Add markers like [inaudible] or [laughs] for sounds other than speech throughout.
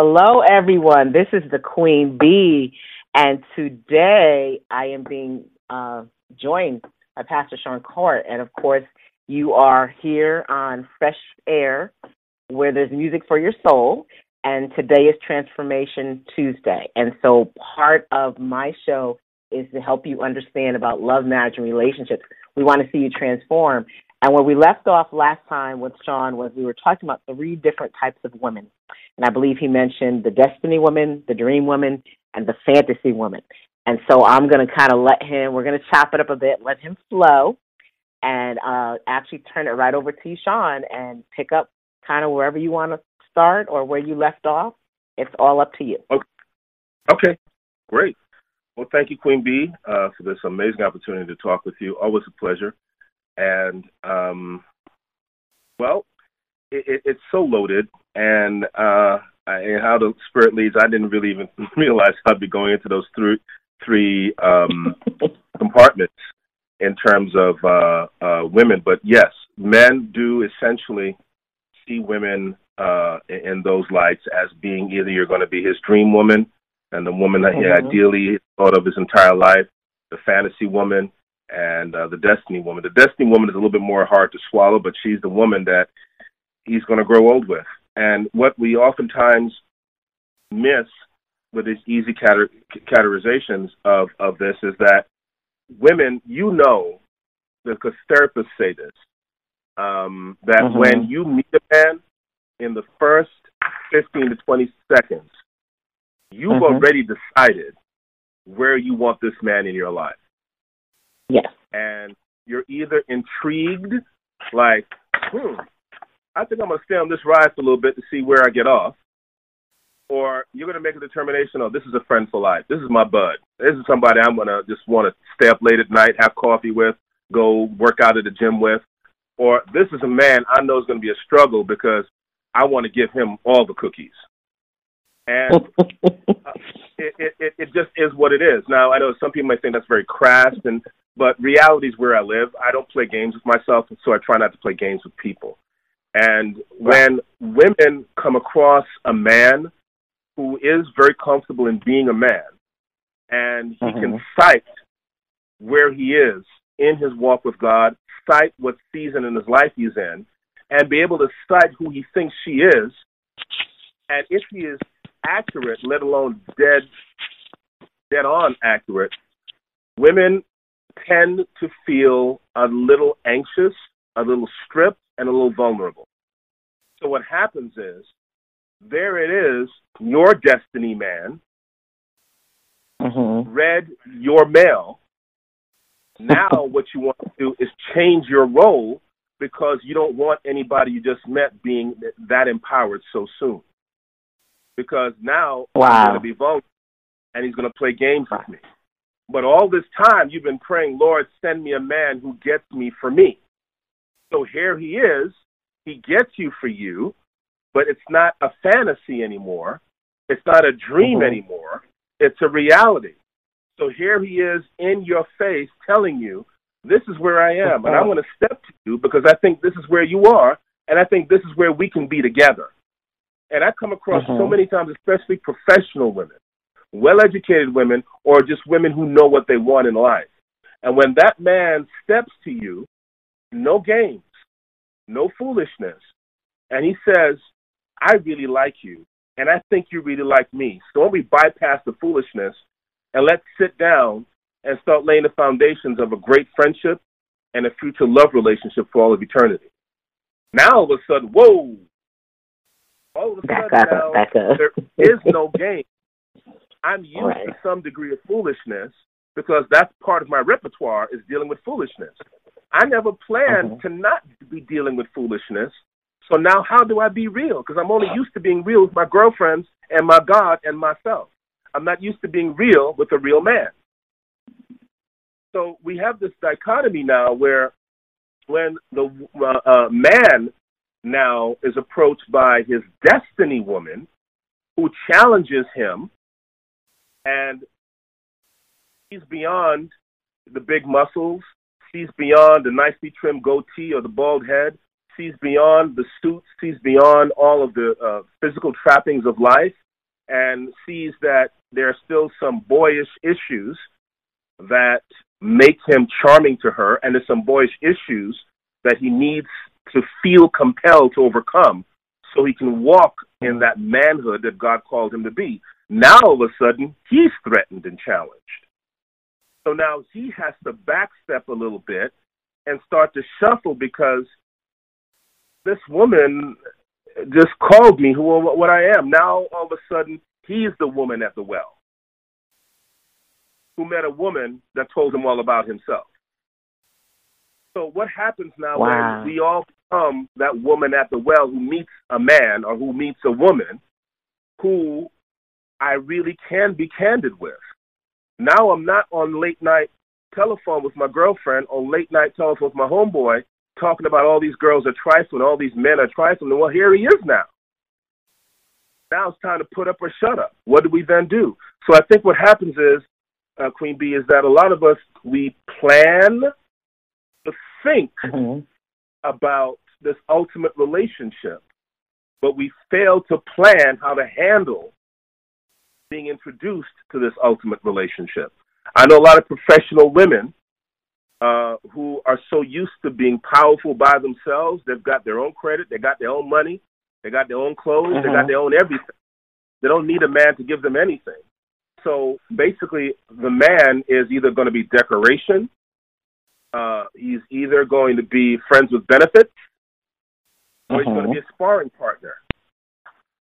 Hello, everyone. This is the Queen Bee, and today I am being uh, joined by Pastor Sean Cort. And of course, you are here on Fresh Air, where there's music for your soul. And today is Transformation Tuesday. And so part of my show is to help you understand about love, marriage, and relationships. We want to see you transform. And where we left off last time with Sean was we were talking about three different types of women. And I believe he mentioned the destiny woman, the dream woman, and the fantasy woman. And so I'm going to kind of let him, we're going to chop it up a bit, let him flow, and uh, actually turn it right over to you, Sean, and pick up kind of wherever you want to start or where you left off. It's all up to you. Okay, okay. great. Well, thank you, Queen Bee, uh, for this amazing opportunity to talk with you. Always a pleasure. And, um, well, it, it, it's so loaded, and uh, and how the spirit leads. I didn't really even [laughs] realize I'd be going into those three three um, [laughs] compartments in terms of uh, uh, women. But yes, men do essentially see women uh, in those lights as being either you're going to be his dream woman and the woman that he mm-hmm. ideally thought of his entire life, the fantasy woman, and uh, the destiny woman. The destiny woman is a little bit more hard to swallow, but she's the woman that he's going to grow old with. And what we oftentimes miss with these easy categorizations of, of this is that women, you know, because therapists say this, um, that mm-hmm. when you meet a man in the first 15 to 20 seconds, you've mm-hmm. already decided where you want this man in your life. Yes. And you're either intrigued, like, hmm, I think I'm going to stay on this ride for a little bit to see where I get off. Or you're going to make a determination, oh, this is a friend for life. This is my bud. This is somebody I'm going to just want to stay up late at night, have coffee with, go work out at the gym with. Or this is a man I know is going to be a struggle because I want to give him all the cookies. And [laughs] uh, it, it, it just is what it is. Now, I know some people might think that's very crass, and but reality is where I live. I don't play games with myself, so I try not to play games with people. And when women come across a man who is very comfortable in being a man, and he mm-hmm. can cite where he is in his walk with God, cite what season in his life he's in, and be able to cite who he thinks she is, and if he is accurate, let alone dead dead on accurate, women tend to feel a little anxious, a little stripped, and a little vulnerable. So what happens is, there it is, your destiny man mm-hmm. read your mail. Now [laughs] what you want to do is change your role because you don't want anybody you just met being that empowered so soon. Because now wow. I'm going to be vulnerable and he's going to play games with me. But all this time you've been praying, Lord, send me a man who gets me for me. So here he is. He gets you for you, but it's not a fantasy anymore. It's not a dream mm-hmm. anymore. It's a reality. So here he is in your face telling you, this is where I am, and I want to step to you because I think this is where you are, and I think this is where we can be together. And I come across mm-hmm. so many times, especially professional women, well educated women, or just women who know what they want in life. And when that man steps to you, no games, no foolishness, and he says, I really like you, and I think you really like me. So don't we bypass the foolishness and let's sit down and start laying the foundations of a great friendship and a future love relationship for all of eternity. Now all of a sudden, whoa! All of a sudden back now, up, there is no game. I'm used right. to some degree of foolishness because that's part of my repertoire is dealing with foolishness. I never planned mm-hmm. to not be dealing with foolishness. So now how do I be real? Because I'm only used to being real with my girlfriends and my God and myself. I'm not used to being real with a real man. So we have this dichotomy now where when the uh, uh, man now is approached by his destiny woman who challenges him and he's beyond the big muscles, sees beyond the nicely trimmed goatee or the bald head, sees beyond the suits, sees beyond all of the uh, physical trappings of life, and sees that there are still some boyish issues that make him charming to her, and there's some boyish issues that he needs to feel compelled to overcome so he can walk in that manhood that God called him to be. Now, all of a sudden, he's threatened and challenged. So now he has to backstep a little bit and start to shuffle because this woman just called me who what I am. Now all of a sudden he's the woman at the well who met a woman that told him all about himself. So what happens now wow. when we all become that woman at the well who meets a man or who meets a woman who I really can be candid with? Now I'm not on late night telephone with my girlfriend or late night telephone with my homeboy talking about all these girls are trifling, all these men are trifling. Well, here he is now. Now it's time to put up or shut up. What do we then do? So I think what happens is, uh, Queen Bee, is that a lot of us, we plan to think mm-hmm. About this ultimate relationship, but we fail to plan how to handle being introduced to this ultimate relationship. I know a lot of professional women uh, who are so used to being powerful by themselves. They've got their own credit, they got their own money, they got their own clothes, they got mm-hmm. their own everything. They don't need a man to give them anything. So basically, the man is either going to be decoration, uh, he's either going to be friends with benefits, or he's going to be a sparring partner.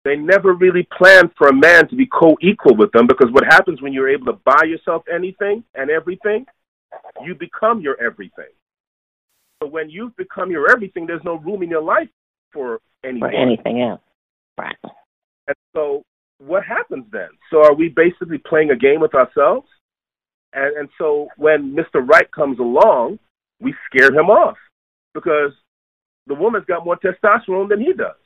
They never really plan for a man to be co-equal with them because what happens when you're able to buy yourself anything and everything, you become your everything. So when you've become your everything, there's no room in your life for anything. For anything else. Right. And so what happens then? So are we basically playing a game with ourselves? And and so when Mr. Right comes along, we scare him off because the woman's got more testosterone than he does.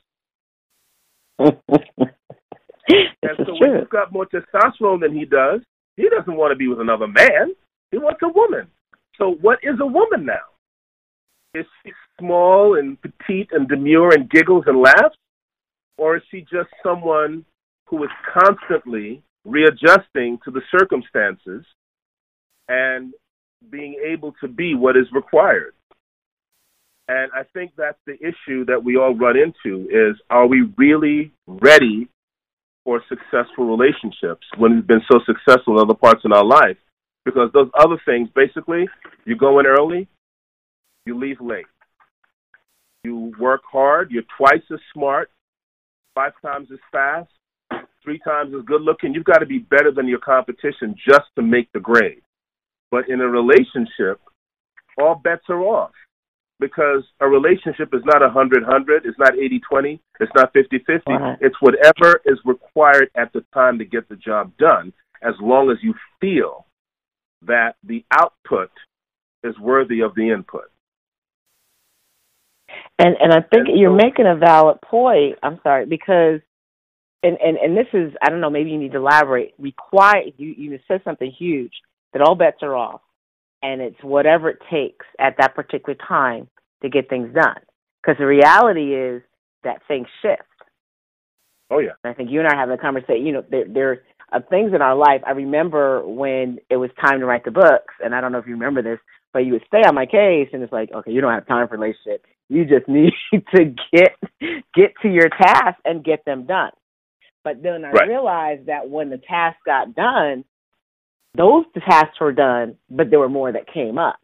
[laughs] and so when he's got more testosterone than he does, he doesn't want to be with another man. He wants a woman. So what is a woman now? Is she small and petite and demure and giggles and laughs? Or is she just someone who is constantly readjusting to the circumstances and being able to be what is required? And I think that's the issue that we all run into is are we really ready for successful relationships when we've been so successful in other parts in our life? because those other things, basically, you go in early, you leave late. You work hard, you're twice as smart, five times as fast, three times as good looking. You've got to be better than your competition just to make the grade. But in a relationship, all bets are off because a relationship is not 100 100, it's not 80 20, it's not 50 50. Uh-huh. It's whatever is required at the time to get the job done, as long as you feel that the output is worthy of the input. And and I think and you're so, making a valid point. I'm sorry because and, and and this is I don't know maybe you need to elaborate. Require you you said something huge that all bets are off, and it's whatever it takes at that particular time to get things done. Because the reality is that things shift. Oh yeah. And I think you and I have a conversation. You know, there there are things in our life. I remember when it was time to write the books, and I don't know if you remember this, but you would stay on my case, and it's like, okay, you don't have time for relationship. You just [laughs] need to get get to your tasks and get them done. But then I right. realized that when the task got done, those tasks were done, but there were more that came up.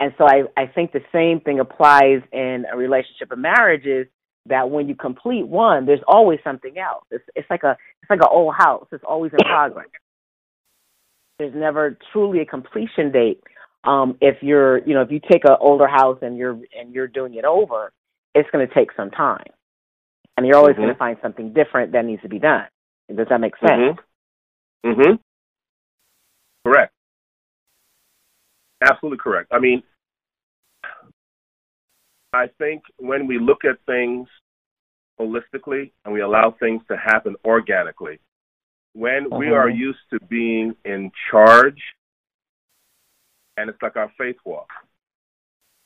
And so I, I think the same thing applies in a relationship of marriages that when you complete one, there's always something else. It's it's like a it's like an old house. It's always in progress. There's never truly a completion date. Um, if you're you know if you take an older house and you're and you're doing it over, it's going to take some time, and you're always mm-hmm. going to find something different that needs to be done. Does that make sense? Mhm. Mhm. Correct. Absolutely correct. I mean, I think when we look at things holistically and we allow things to happen organically, when uh-huh. we are used to being in charge, and it's like our faith walk.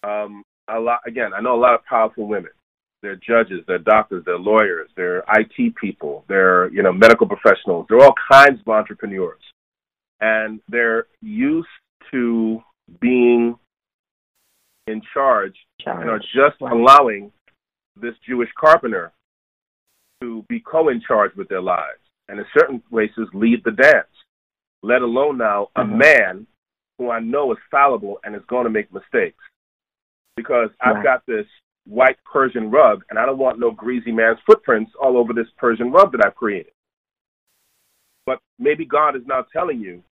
Um, a lot again. I know a lot of powerful women, they're judges, they're doctors, they're lawyers, they're IT people, they're you know medical professionals. They're all kinds of entrepreneurs, and they're used to being in charge, charge. and are just wow. allowing this Jewish carpenter to be co in charge with their lives, and in certain places lead the dance. Let alone now a mm-hmm. man who I know is fallible and is going to make mistakes, because right. I've got this white Persian rug, and I don't want no greasy man's footprints all over this Persian rug that I've created. But maybe God is now telling you,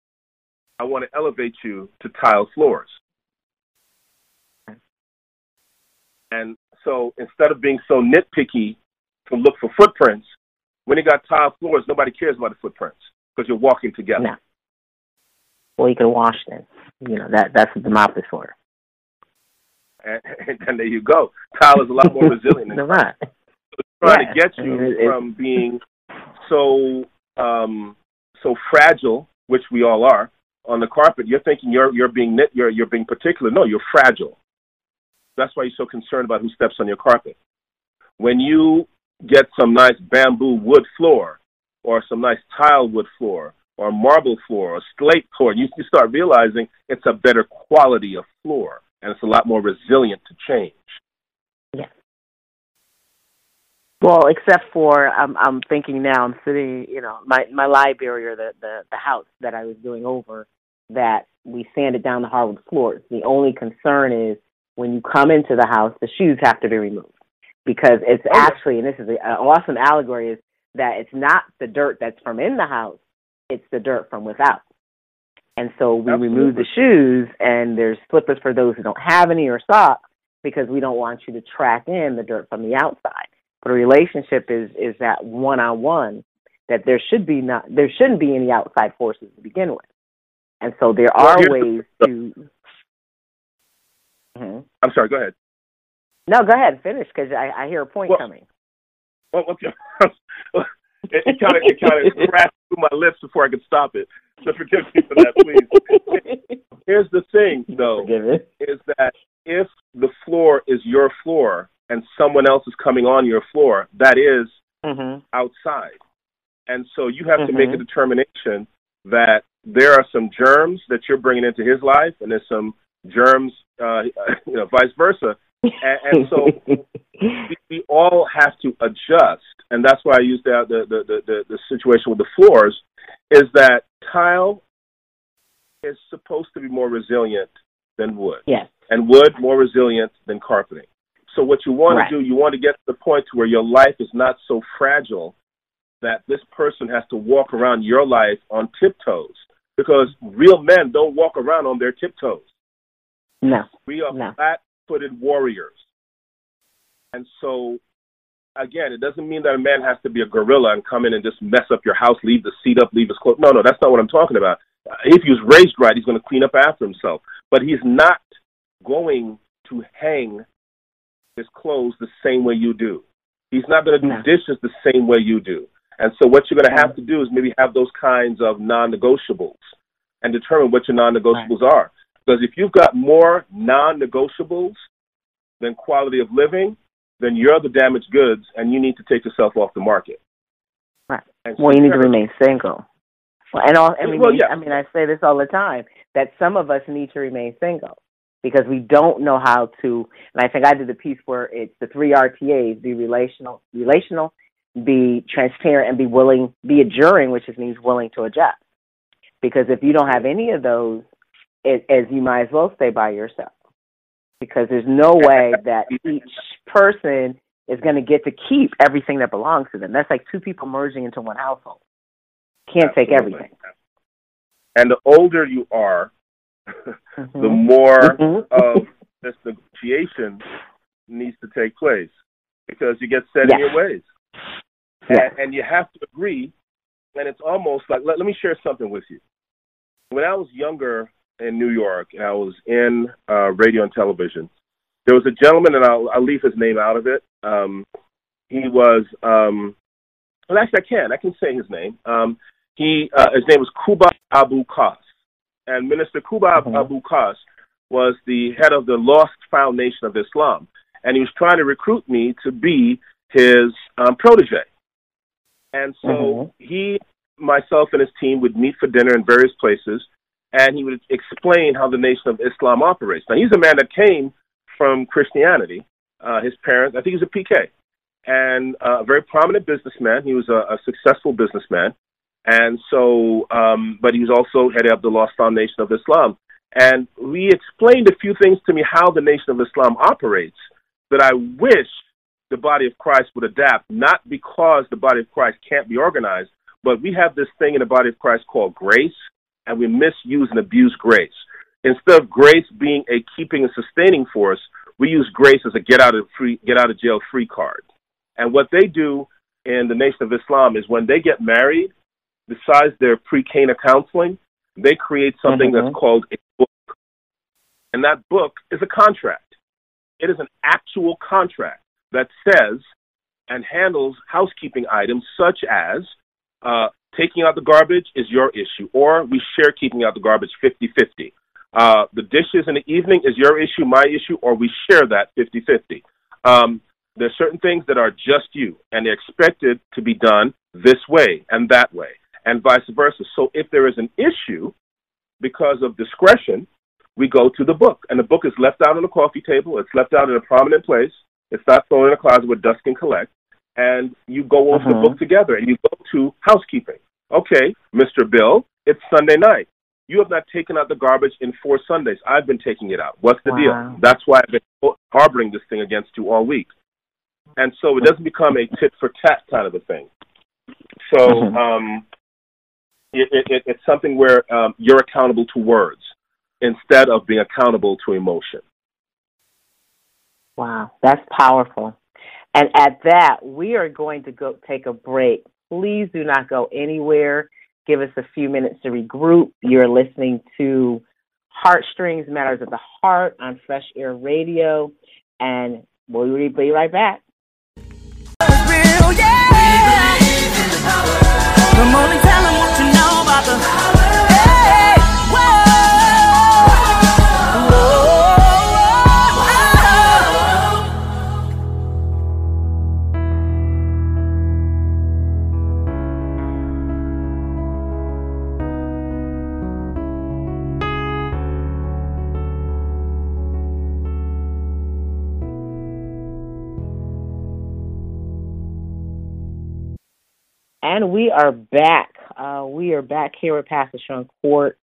I want to elevate you to tile floors. And so instead of being so nitpicky to look for footprints, when you got tile floors, nobody cares about the footprints because you're walking together. No. Well, you can wash them. You know that that's what the mop is for and, and there you go. Tile is a lot more [laughs] resilient. Than right. So trying yeah. to get you I mean, from being so um, so fragile, which we all are, on the carpet. You're thinking you're you're being knit, you're you're being particular. No, you're fragile. That's why you're so concerned about who steps on your carpet. When you get some nice bamboo wood floor, or some nice tile wood floor, or marble floor, or slate floor, you, you start realizing it's a better quality of floor and it's a lot more resilient to change. Well, except for I'm I'm thinking now I'm sitting you know my my library or the the the house that I was doing over that we sanded down the hardwood floors. The only concern is when you come into the house, the shoes have to be removed because it's actually and this is an awesome allegory is that it's not the dirt that's from in the house, it's the dirt from without. And so we Absolutely. remove the shoes, and there's slippers for those who don't have any or socks because we don't want you to track in the dirt from the outside. But a relationship is is that one on one that there should be not there shouldn't be any outside forces to begin with. And so there are well, ways to. Mm-hmm. I'm sorry. Go ahead. No, go ahead. Finish because I, I hear a point well, coming. Well, okay. [laughs] it kind of it kind of crashed through my lips before I could stop it. So forgive me for that, please. [laughs] Here's the thing, though, is that if the floor is your floor and someone else is coming on your floor, that is mm-hmm. outside. And so you have mm-hmm. to make a mm-hmm. determination that there are some germs that you're bringing into his life, and there's some germs, uh, [laughs] you know, vice versa. And, and so we, we all have to adjust, and that's why I used the, the the the the situation with the floors, is that tile is supposed to be more resilient than wood. Yes. And wood more resilient than carpeting. So what you want right. to do, you want to get to the point to where your life is not so fragile that this person has to walk around your life on tiptoes. Because real men don't walk around on their tiptoes. No. We are no. flat footed warriors. And so again, it doesn't mean that a man has to be a gorilla and come in and just mess up your house, leave the seat up, leave his clothes. No, no, that's not what I'm talking about. Uh, if he was raised right, he's going to clean up after himself. But he's not going to hang his clothes the same way you do. He's not going to do dishes the same way you do. And so what you're going to have to do is maybe have those kinds of non-negotiables and determine what your non-negotiables right. are. Because if you've got more non-negotiables than quality of living, then you're the damaged goods and you need to take yourself off the market. Right. well, you need to remain single. Well, and all, I mean, well, yeah. I mean, I say this all the time that some of us need to remain single because we don't know how to. And I think I did the piece where it's the three RTAs: be relational, relational, be transparent, and be willing, be adjuring, which means willing to adjust. Because if you don't have any of those, it, as you might as well stay by yourself because there's no way [laughs] that each person is going to get to keep everything that belongs to them. That's like two people merging into one household. Can't Absolutely. take everything. And the older you are. The more mm-hmm. of this negotiation needs to take place because you get set yes. in your ways. Yes. And, and you have to agree. And it's almost like, let, let me share something with you. When I was younger, in New York, and I was in uh, radio and television. There was a gentleman, and I'll, I'll leave his name out of it. Um, he was, um, well, actually, I can. I can say his name. Um, he, uh, his name was Kuba Abu Qas, and Minister Kuba mm-hmm. Abu Qas was the head of the Lost-Found Nation of Islam. and he was trying to recruit me to be his um, protege. And so mm-hmm. he, myself, and his team would meet for dinner in various places, and he would explain how the Nation of Islam operates. Now, he's a man that came from Christianity. Uh, his parents, I think he's a PK, and uh, a very prominent businessman. He was a, a successful businessman. And so, um, but he's also head of the Lost-Found Nation of Islam. And he explained a few things to me how the Nation of Islam operates that I wish the body of Christ would adapt, not because the body of Christ can't be organized, but we have this thing in the body of Christ called grace, and we misuse and abuse grace. Instead of grace being a keeping and sustaining force, we use grace as a get out of free get out of jail free card. And what they do in the Nation of Islam is when they get married, besides their pre-Cana counseling, they create something mm-hmm. that's called a book. And that book is a contract. It is an actual contract that says and handles housekeeping items such as uh, taking out the garbage is your issue, or we share keeping out the garbage 50 50. Uh, the dishes in the evening is your issue, my issue, or we share that 50 50. Um, there's certain things that are just you, and they're expected to be done this way and that way, and vice versa. So if there is an issue because of discretion, we go to the book, and the book is left out on the coffee table. It's left out in a prominent place. It's not thrown in a closet where dust can collect. And you go over uh-huh. the book together, and you go to housekeeping. Okay, Mr. Bill, it's Sunday night. You have not taken out the garbage in four Sundays. I've been taking it out. What's the wow. deal? That's why I've been harboring this thing against you all week. And so it doesn't become a tit for tat kind of a thing. So mm-hmm. um, it, it, it's something where um, you're accountable to words instead of being accountable to emotion. Wow, that's powerful. And at that, we are going to go take a break. Please do not go anywhere. Give us a few minutes to regroup. You're listening to Heartstrings Matters of the Heart on Fresh Air Radio, and we'll be right back. Real, yeah. We are back. Uh, we are back here with Pastor Sean Cort.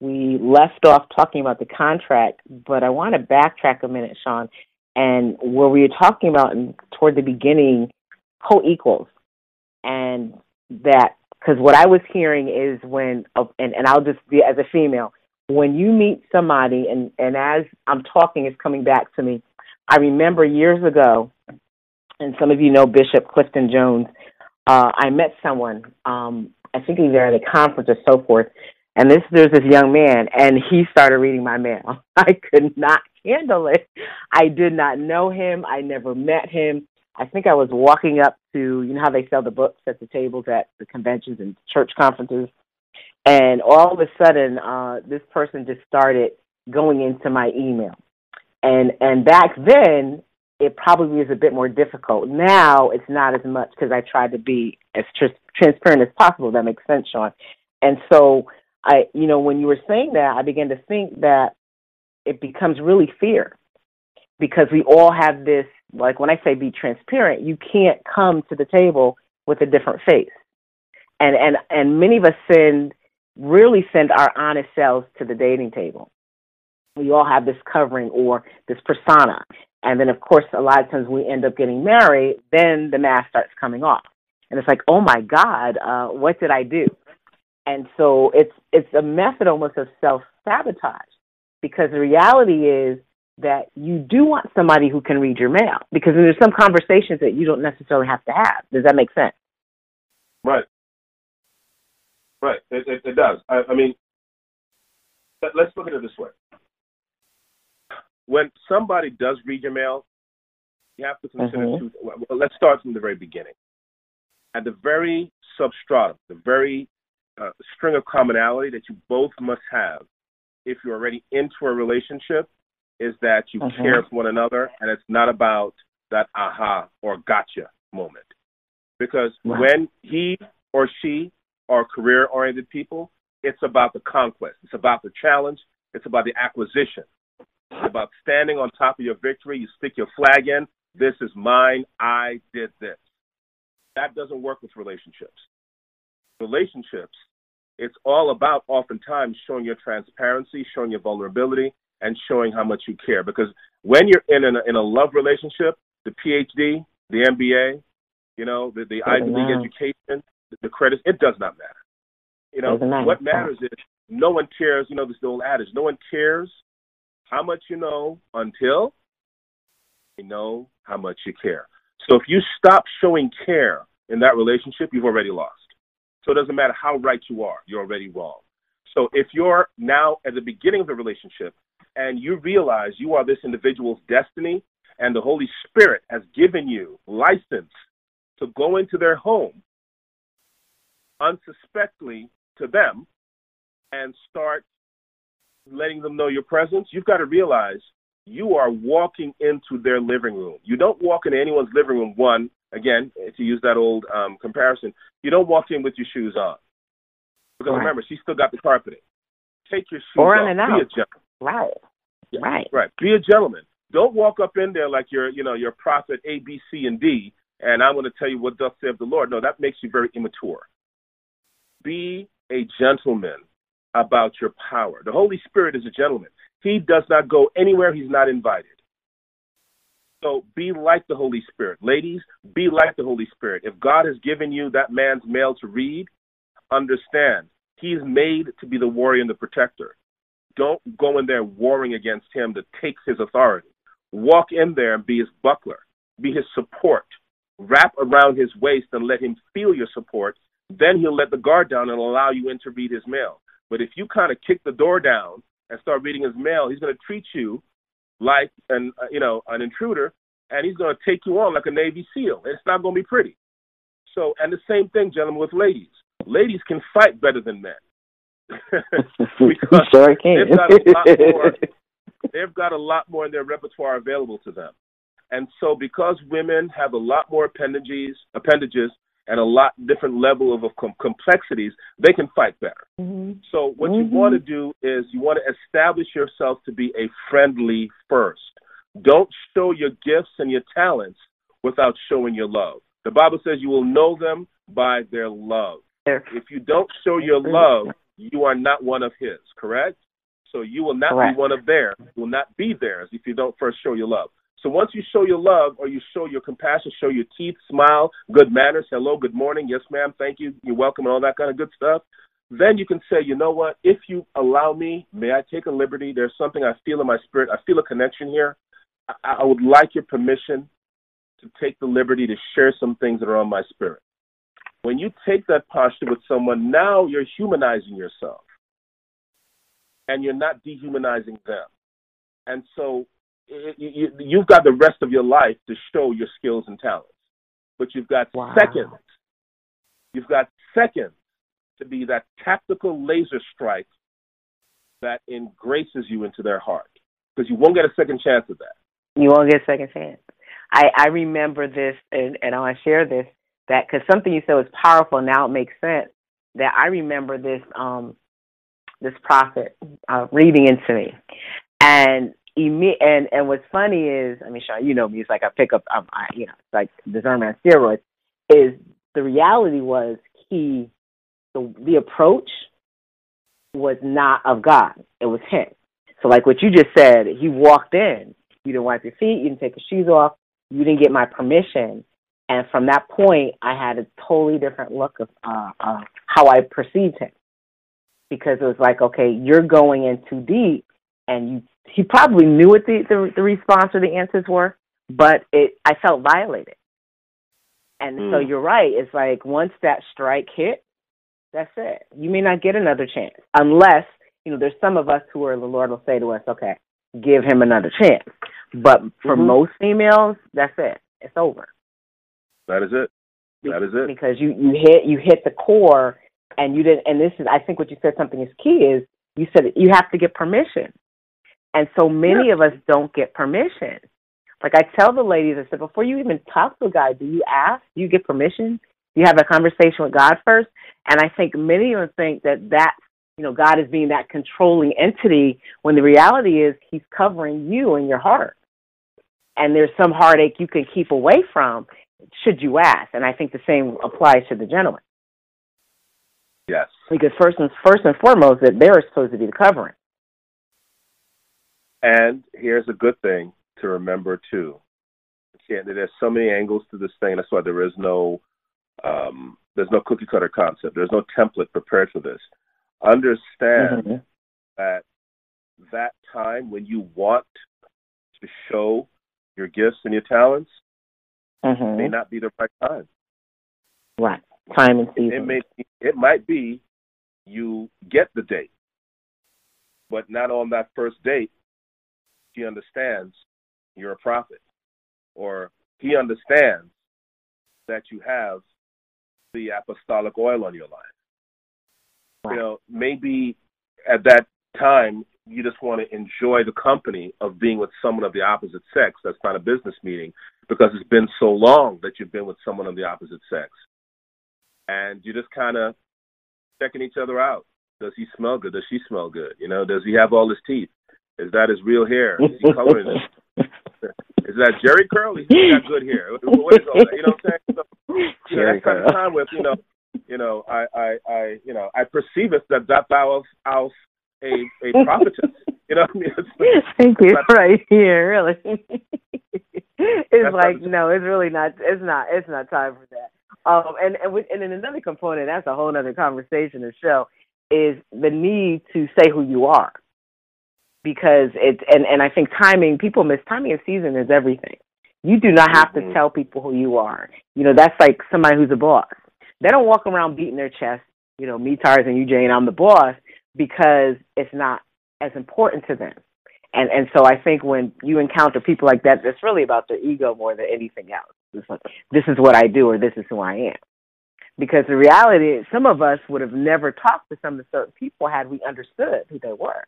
We left off talking about the contract, but I want to backtrack a minute, Sean, and where we were talking about in, toward the beginning, co-equals, and that because what I was hearing is when, and, and I'll just be as a female, when you meet somebody, and, and as I'm talking, it's coming back to me. I remember years ago, and some of you know Bishop Clifton Jones uh, I met someone. Um, I think he was at a conference or so forth, and this there's this young man, and he started reading my mail. [laughs] I could not handle it. I did not know him. I never met him. I think I was walking up to you know how they sell the books at the tables at the conventions and church conferences, and all of a sudden, uh, this person just started going into my email, and and back then it probably is a bit more difficult. Now it's not as much because I try to be as tr- transparent as possible. That makes sense, Sean. And so I, you know, when you were saying that, I began to think that it becomes really fear because we all have this. Like when I say be transparent, you can't come to the table with a different face, and and and many of us send really send our honest selves to the dating table. We all have this covering or this persona, and then, of course, a lot of times we end up getting married, then the mask starts coming off. And it's like, oh my God, uh, what did I do? And so it's it's a method almost of self sabotage because the reality is that you do want somebody who can read your mail because there's some conversations that you don't necessarily have to have. Does that make sense? Right. Right. It, it, it does. I, I mean, let's look at it this way when somebody does read your mail, you have to consider mm-hmm. two. Well, let's start from the very beginning. At the very substratum, the very uh, string of commonality that you both must have if you're already into a relationship is that you Mhm. care for one another, and it's not about that aha or gotcha moment. Because Right. when he or she are career oriented people, it's about the conquest, it's about the challenge, it's about the acquisition, it's about standing on top of your victory. You stick your flag in. This is mine. I did this. That doesn't work with relationships. Relationships, it's all about oftentimes showing your transparency, showing your vulnerability, and showing how much you care. Because when you're in a, in a love relationship, the PhD, the MBA, you know, the, the Ivy League education, the, the credits, it does not matter. You know, matter. what matters is no one cares, you know, this old adage, no one cares how much you know until you know how much you care. So if you stop showing care in that relationship, you've already lost. So it doesn't matter how right you are, you're already wrong. So if you're now at the beginning of the relationship and you realize you are this individual's destiny and the Holy Spirit has given you license to go into their home unsuspectly to them and start letting them know your presence, you've got to realize you are walking into their living room. You don't walk into anyone's living room, one, again, to use that old um, comparison, you don't walk in with your shoes on. Because Right. remember, she's still got the carpeting. Take your shoes Or off. on and Be out. a gentleman. Right. Yeah. Right. Right. Be a gentleman. Don't walk up in there like you're, you know, you're prophet A, B, C, and D, and I'm going to tell you what thus saith the Lord. No, that makes you very immature. Be a gentleman about your power. The Holy Spirit is a gentleman. He does not go anywhere he's not invited. So be like the Holy Spirit. Ladies, be like the Holy Spirit. If God has given you that man's mail to read, understand he's made to be the warrior and the protector. Don't go in there warring against him that takes his authority. Walk in there and be his buckler, be his support. Wrap around his waist and let him feel your support. Then he'll let the guard down and allow you in to read his mail. But if you kind of kick the door down and start reading his mail, he's going to treat you like an uh, you know an intruder, and he's going to take you on like a Navy SEAL. It's not going to be pretty. So, and the same thing, gentlemen, with ladies. Ladies can fight better than men. [laughs] [laughs] because sure can. they've got a lot more. [laughs] They've got a lot more in their repertoire available to them, and so because women have a lot more appendages, appendages, and a lot different level of, of com- complexities, they can fight better. Mhm. So what Mhm. you want to do is you want to establish yourself to be a friendly first. Don't show your gifts and your talents without showing your love. The Bible says you will know them by their love. If you don't show your love, you are not one of his, correct? So you will not Correct. be one of theirs. You will not be theirs if you don't first show your love. So once you show your love or you show your compassion, show your teeth, smile, good manners, hello, good morning, yes ma'am, thank you, you're welcome, and all that kind of good stuff, then you can say, you know what, if you allow me, may I take a liberty? There's something I feel in my spirit. I feel a connection here. I, I would like your permission to take the liberty to share some things that are on my spirit. When you take that posture with someone, now you're humanizing yourself and you're not dehumanizing them. And so it, you, you've got the rest of your life to show your skills and talents. But you've got Wow. seconds. You've got seconds to be that tactical laser strike that engraces you into their heart. Because you won't get a second chance at that. You won't get a second chance. I, I remember this, and, and I want to share this, that because something you said was powerful, now it makes sense, that I remember this um this prophet uh, reading into me. And imme- and and what's funny is, I mean, Sean, you know me, it's like I pick up, um, I, you know, it's like discernment on steroids. Is the reality was he, the the approach was not of God. It was him. So like what you just said, he walked in. You didn't wipe your feet. You didn't take your shoes off. You didn't get my permission. And from that point, I had a totally different look of uh, uh, how I perceived him, because it was like, okay, you're going in too deep, and you. He probably knew what the, the the response or the answers were, but it I felt violated. And so Mm. you're right. It's like once that strike hit, that's it. You may not get another chance unless you know. There's some of us who are the Lord will say to us, okay, give him another chance. But for Mhm. most females, that's it. It's over. That is it. That is it. Because you you hit you hit the core, and you didn't. And this is I think what you said something is key is you said you have to get permission. And so many of us don't get permission. Like I tell the ladies, I said, before you even talk to a guy, do you ask? Do you get permission? Do you have a conversation with God first? And I think many of them think that that, you know, God is being that controlling entity when the reality is He's covering you and your heart. And there's some heartache you can keep away from should you ask. And I think the same applies to the gentleman. Yes. Because first and first and foremost that they're supposed to be the covering. And here's a good thing to remember too. There's so many angles to this thing. That's why there is no um, there's no cookie cutter concept. There's no template prepared for this. Understand mm-hmm. that that time when you want to show your gifts and your talents mm-hmm. may not be the right time. Right. Time and season. It may it might be you get the date, but not on that first date. He understands you're a prophet, or he understands that you have the apostolic oil on your life. You know, maybe at that time you just want to enjoy the company of being with someone of the opposite sex. That's not a business meeting because it's been so long that you've been with someone of the opposite sex. And you're just kind of checking each other out. Does he smell good? Does she smell good? You know, does he have all his teeth? Is that his real hair? Is he coloring it? [laughs] Is that Jheri curl? He's got good hair. What is all that? You know what I'm saying? So, you know, that kind of time with you know, you know, I, I, I, you know, I perceive it that that thou art a a prophetess. You know what I mean? It's, [laughs] Thank you. Right here, really. [laughs] it's like no, it's really not. It's not. It's not time for that. Um, and and, and then another component that's a whole other conversation to show is the need to say who you are because it's and and I think timing people miss timing of season is everything. You do not have mm-hmm. to tell people who you are. You know that's like somebody who's a boss. They don't walk around beating their chest. You know, me Tarzan, you Jane, I'm the boss because it's not as important to them. And and so I think when you encounter people like that, it's really about their ego more than anything else. It's like this is what I do or this is who I am. Because the reality is, some of us would have never talked to some of the certain people had we understood who they were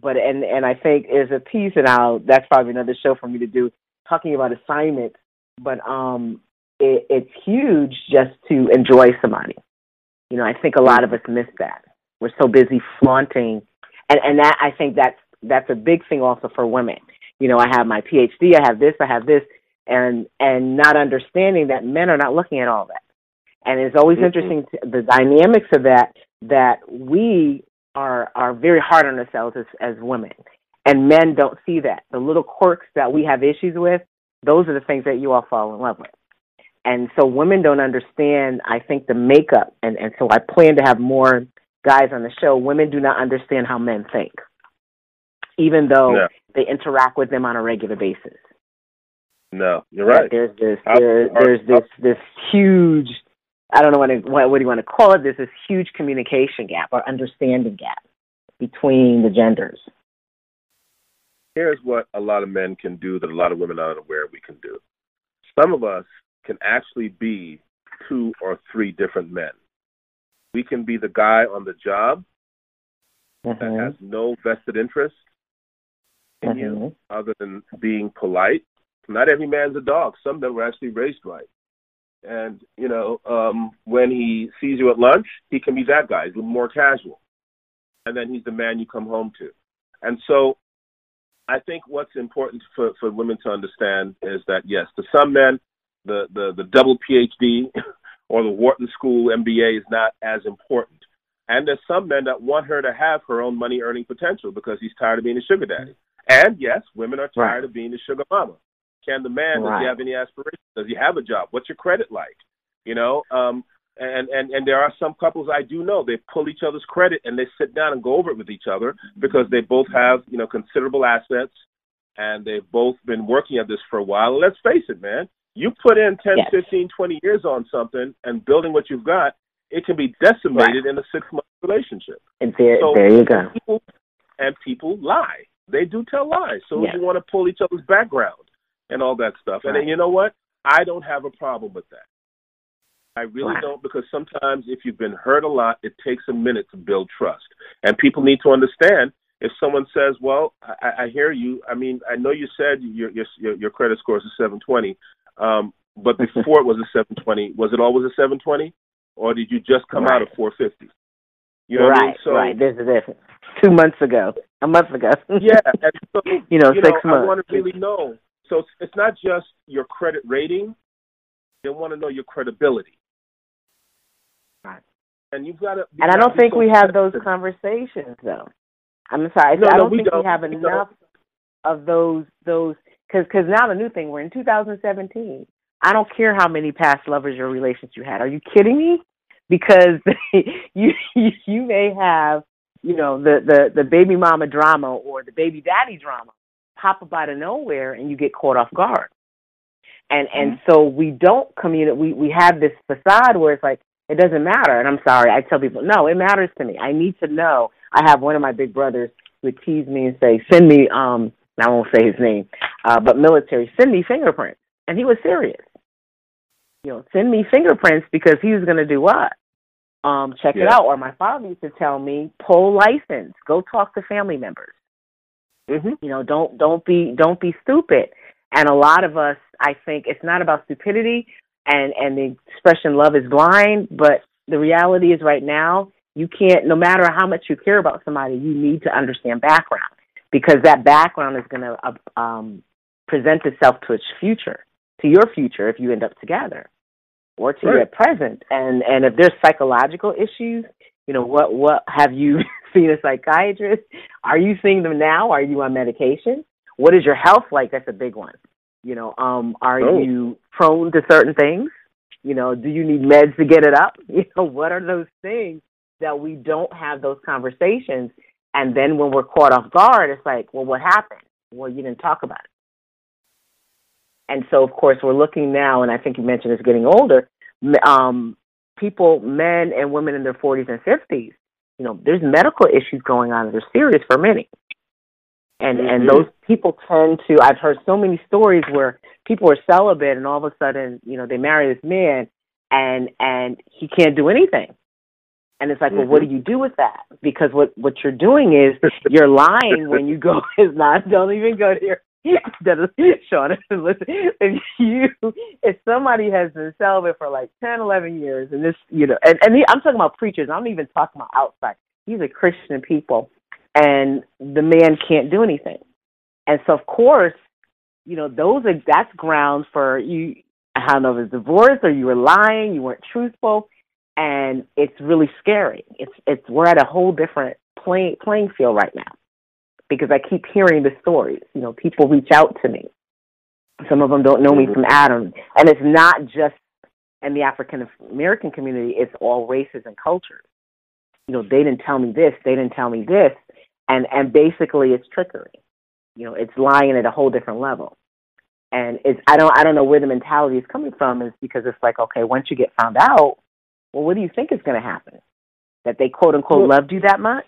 but and and I think is a piece, and I'll that's probably another show for me to do talking about assignments. But um, it, it's huge just to enjoy somebody. You know, I think a lot of us miss that. We're so busy flaunting, and and that I think that's that's a big thing also for women. You know, I have my PhD, I have this, I have this, and and not understanding that men are not looking at all that. And it's always mm-hmm. interesting to, the dynamics of that that we are are very hard on ourselves as as women, and men don't see that. The little quirks that we have issues with, those are the things that you all fall in love with. And so women don't understand, I think, the makeup. And, and so I plan to have more guys on the show. Women do not understand how men think, even though no. they interact with them on a regular basis. No, you're right. There's this, there, there's this, this huge I don't know what, what, what do you want to call it. There's this huge communication gap or understanding gap between the genders. Here's what a lot of men can do that a lot of women aren't aware we can do. Some of us can actually be two or three different men. We can be the guy on the job mm-hmm. that has no vested interest in mm-hmm. you other than being polite. Not every man's a dog. Some of them were actually raised right. And you know, um, when he sees you at lunch, he can be that guy. He's more casual, and then he's the man you come home to. And so, I think what's important for for women to understand is that yes, to some men, the the the double PhD [laughs] or the Wharton School MBA is not as important. And there's some men that want her to have her own money earning potential because he's tired of being a sugar daddy. And yes, women are tired right. of being a sugar mama. Can the man right. does he have any aspirations? Does he have a job? What's your credit like? You know, um, and and and there are some couples I do know they pull each other's credit and they sit down and go over it with each other because they both have you know considerable assets and they've both been working at this for a while. let's face it, man, you put in 10, yes. 15, 20 years on something and building what you've got, it can be decimated right. in a six month relationship. And there, so there you go. People, and people lie. They do tell lies. So yeah. you want to pull each other's background and all that stuff. Right. And you know what? I don't have a problem with that. I really don't because sometimes if you've been hurt a lot, it takes a minute to build trust. And people need to understand if someone says, "Well, I, I hear you. I mean, I know you said your your your credit score is a 720, um, but [laughs] before it was a 720, was it always a 720, or did you just come right. out of 450? You know right, I mean? so, right. There's a difference. Two months ago, a month ago. yeah, so, [laughs] you know, you six know, months. I want to really know. So it's, not just your credit rating; they want to know your credibility. Right. And you've got to. And I don't think we have those conversations, though. I'm sorry. No, I don't we think don't. we have We enough of those those because because now the new thing we're in 2017. I don't care how many past lovers or relations you had. Are you kidding me? Because [laughs] you you may have you know the the the baby mama drama or the baby daddy drama pop up out of nowhere and you get caught off guard. And and Mm-hmm. so we don't communicate. We we have this facade where it's like it doesn't matter. And I'm sorry, I tell people no, it matters to me. I need to know. I have one of my big brothers who would tease me and say, "Send me um." I won't say his name, uh, but military. Send me fingerprints, and he was serious. You know, send me fingerprints because he was going to do what? Um, check it out. Or my father used to tell me, pull license, go talk to family members hmm you know don't don't be don't be stupid. And a lot of us i think it's not about stupidity and and the expression love is blind but the reality is right now you can't no matter how much you care about somebody you need to understand background because that background is going to uh, um present itself to its future to your future if you end up together or to your present. And and if there's psychological issues you know what what have you seen a psychiatrist. Are you seeing them now? Are you on medication? What is your health like? That's a big one. You know um are Oh. you prone to certain things? You know do you need meds to get it up? [laughs] You know what are those things that we don't have those conversations? And then when we're caught off guard it's like well what happened? Well you didn't talk about it. And so of course we're looking now and i think you mentioned it's getting older m- um people men and women in their 40s and 50s you know there's medical issues going on that are serious for many. And and Mhm. those people tend to i've heard so many stories where people are celibate and all of a sudden you know they marry this man and and he can't do anything. And it's like well what do you do with that? Because what what you're doing is [laughs] you're lying when you go [laughs] is not don't even go to your [laughs] [laughs] Sean, [laughs] listen, if you if somebody has been celibate for like ten, eleven years, and this, you know, and and he, I'm talking about preachers. I'm even talking about outside. These are Christian people, and the man can't do anything, and so of course, you know, those are that's grounds for you. I don't know if it's divorce or you were lying, you weren't truthful, and it's really scary. It's it's we're at a whole different playing playing field right now because I keep hearing the stories. You know, people reach out to me. Some of them don't know me mm-hmm. from Adam, and it's not just in the African American community. It's all races and cultures. You know, they didn't tell me this. They didn't tell me this, and and basically it's trickery. You know, it's lying at a whole different level. And it's I don't I don't know where the mentality is coming from. Is because it's like okay, once you get found out, well, what do you think is going to happen? That they quote unquote Well- loved you that much?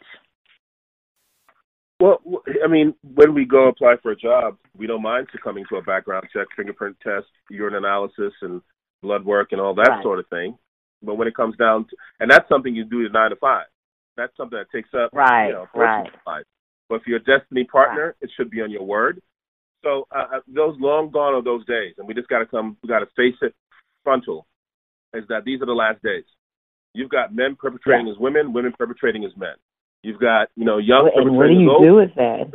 Well, I mean, when we go apply for a job, we don't mind succumbing to a background check, fingerprint test, urine analysis, and blood work, and all that Right. sort of thing. But when it comes down to, and that's something you do at nine to five. That's something that takes up, Right, you know, right. life. But for your destiny partner, it should be on your word. So uh, uh, those long gone are those days, and we just got to come. We got to face it frontal. Is that these are the last days? You've got men perpetrating as women, women perpetrating as men. You've got you know young and what do you old. do with that?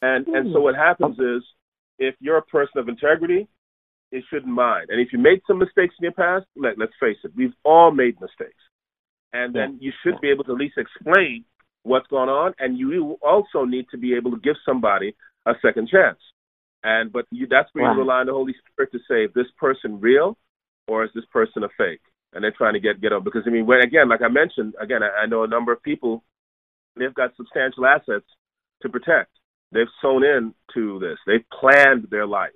And and so hmm. what happens is, if you're a person of integrity, it shouldn't mind. And if you made some mistakes in your past, let let's face it, we've all made mistakes. And then you should be able to at least explain what's going on, and you also need to be able to give somebody a second chance. And but you, that's where Right. you rely on the Holy Spirit to say, is this person real, or is this person a fake? And they're trying to get get up because I mean, when again, like I mentioned, again, I, I know a number of people, they've got substantial assets to protect. They've sewn in to this. They've planned their life.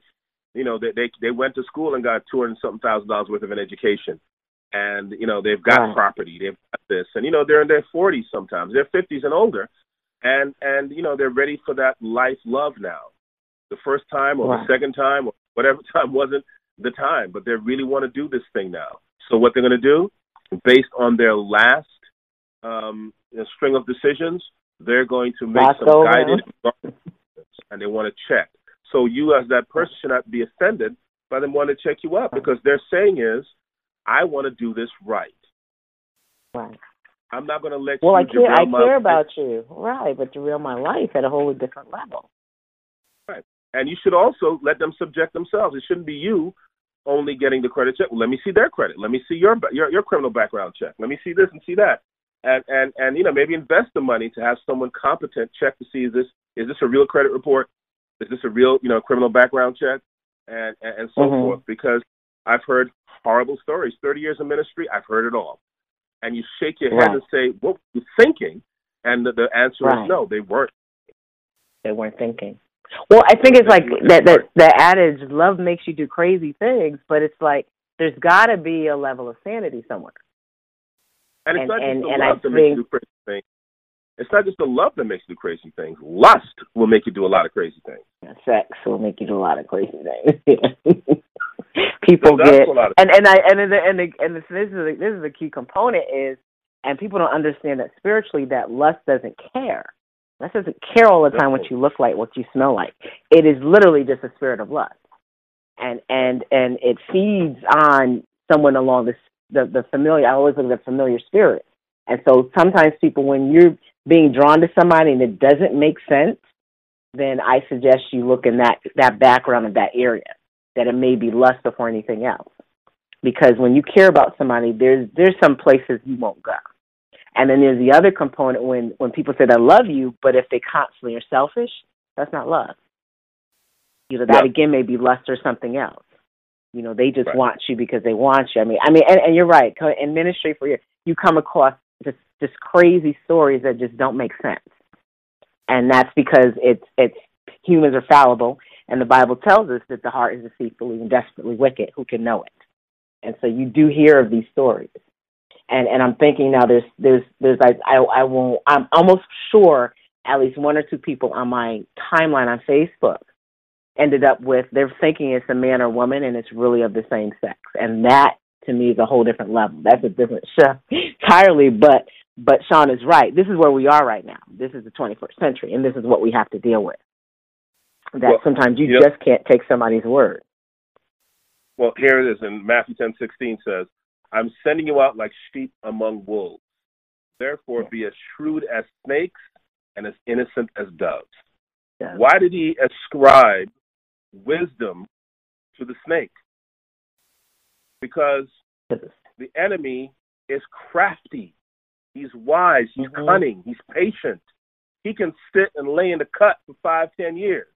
You know, they they they went to school and got two hundred something thousand dollars worth of an education, and you know they've got Right. property. They've got this, and you know they're in their forties sometimes. They're fifties and older, and and you know they're ready for that life love now. The first time or Right. the second time or whatever [laughs] time wasn't the time, but they really want to do this thing now. So what they're going to do, based on their last um, string of decisions, they're going to make some over. guided [laughs] and they want to check. So you, as that person, should not be offended by them wanting to check you up because their saying is, "I want to do this right. Right. I'm not going to let Well, you Well, I care. I care life." about you, right? But derail my life at a wholly different level. Right, and you should also let them subject themselves. It shouldn't be you only getting the credit check. Well, let me see their credit. Let me see your your your criminal background check. Let me see this and see that. And and and you know maybe invest the money to have someone competent check to see is this is this a real credit report? Is this a real you know criminal background check? And and, and so Mhm. forth. Because I've heard horrible stories. Thirty years of ministry, I've heard it all. And you shake your head Right. and say, "What were you thinking?" And the, the answer Right. is no, they weren't. They weren't thinking. Well, I think it's like that. That the adage, "Love makes you do crazy things," but it's like there's got to be a level of sanity somewhere. And it's And- not and- just the and I love that makes you do crazy things. It's not just the love that makes you do crazy things. Lust will make you do a lot of crazy things. Sex will make you do a lot of crazy things. [laughs] people So get a lot of and and I and the, and the, and this, this is a, this is a key component is and people don't understand that spiritually that lust doesn't care. Lust doesn't care all the time what you look like, what you smell like. It is literally just a spirit of lust, and and and it feeds on someone along this the the familiar. I always look at the familiar spirit, and so sometimes people when you're being drawn to somebody and it doesn't make sense, then I suggest you look in that that background of that area that it may be lust before anything else. Because when you care about somebody, there's there's some places you won't go. And then there's the other component when when people say they love you, but if they constantly are selfish, that's not love. You know that Yeah. again may be lust or something else. You know they just Right. want you because they want you. I mean, I mean, and, and you're right. In ministry, for you, you come across just just crazy stories that just don't make sense, and that's because it's it's humans are fallible, and the Bible tells us that the heart is deceitfully and desperately wicked. Who can know it? And so you do hear of these stories, and and I'm thinking now there's there's there's I I, I won't I'm almost sure at least one or two people on my timeline on Facebook ended up with they're thinking it's a man or woman and it's really of the same sex, and that to me is a whole different level. That's a different [laughs] show entirely, but. But Sean is right. This is where we are right now. This is the 21st century, and this is what we have to deal with. That Well, sometimes you yep. just can't take somebody's word. Well, here it is in Matthew ten sixteen says, I'm sending you out like sheep among wolves. Therefore be as shrewd as snakes and as innocent as doves. Yeah. Why did he ascribe wisdom to the snake? Because the enemy is crafty. He's wise. He's Mhm. cunning. He's patient. He can sit and lay in the cut for five, ten years.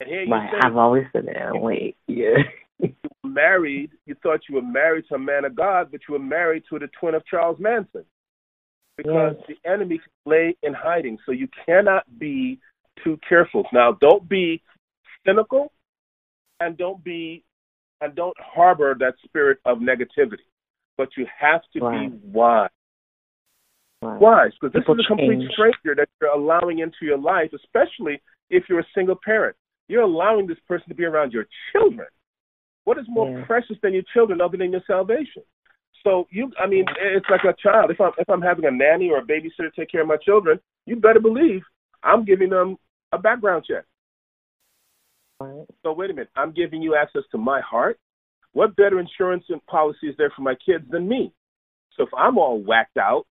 And here you Right. I've always said that. Wait. Yeah. You were married. You thought you were married to a man of God, but you were married to the twin of Charles Manson. Because Yes. the enemy can lay in hiding, so you cannot be too careful. Now, don't be cynical, and don't be and don't harbor that spirit of negativity. But you have to Right. be wise. Right. Wise, because this People is a complete change. stranger that you're allowing into your life, especially if you're a single parent. You're allowing this person to be around your children. What is more Yeah. precious than your children other than your salvation? So you, I mean, it's like a child. If I'm if I'm having a nanny or a babysitter take care of my children, you better believe I'm giving them a background check. Right. So wait a minute, I'm giving you access to my heart. What better insurance and policy is there for my kids than me? So if I'm all whacked out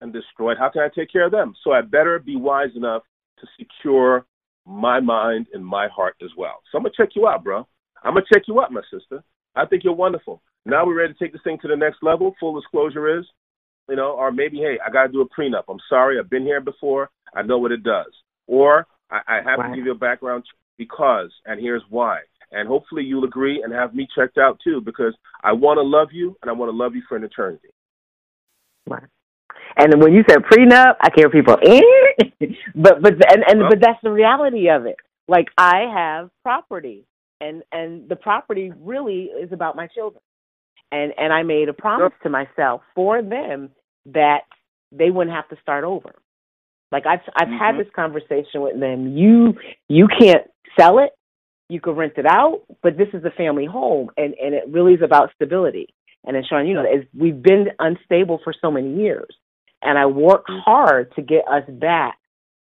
and destroyed, how can I take care of them? So I better be wise enough to secure my mind and my heart as well. So I'm gonna check you out, bro. I'm gonna check you out, my sister. I think you're wonderful. Now we're ready to take this thing to the next level. Full disclosure is, you know, or maybe, hey, I gotta do a prenup. I'm sorry, I've been here before. I know what it does. Or I, I have Right. to give you a background because, and here's why. And hopefully you'll agree and have me checked out too, because I want to love you and I want to love you for an eternity. Right. And when you said prenup, I hear people, eh? [laughs] but but and and Well- but that's the reality of it. Like I have property, and and the property really is about my children, and and I made a promise to myself for them that they wouldn't have to start over. Like I've I've had Mhm. this conversation with them. You you can't sell it. You can rent it out, but this is a family home, and and it really is about stability. And then Sean, you know, we've been unstable for so many years, and I worked hard to get us back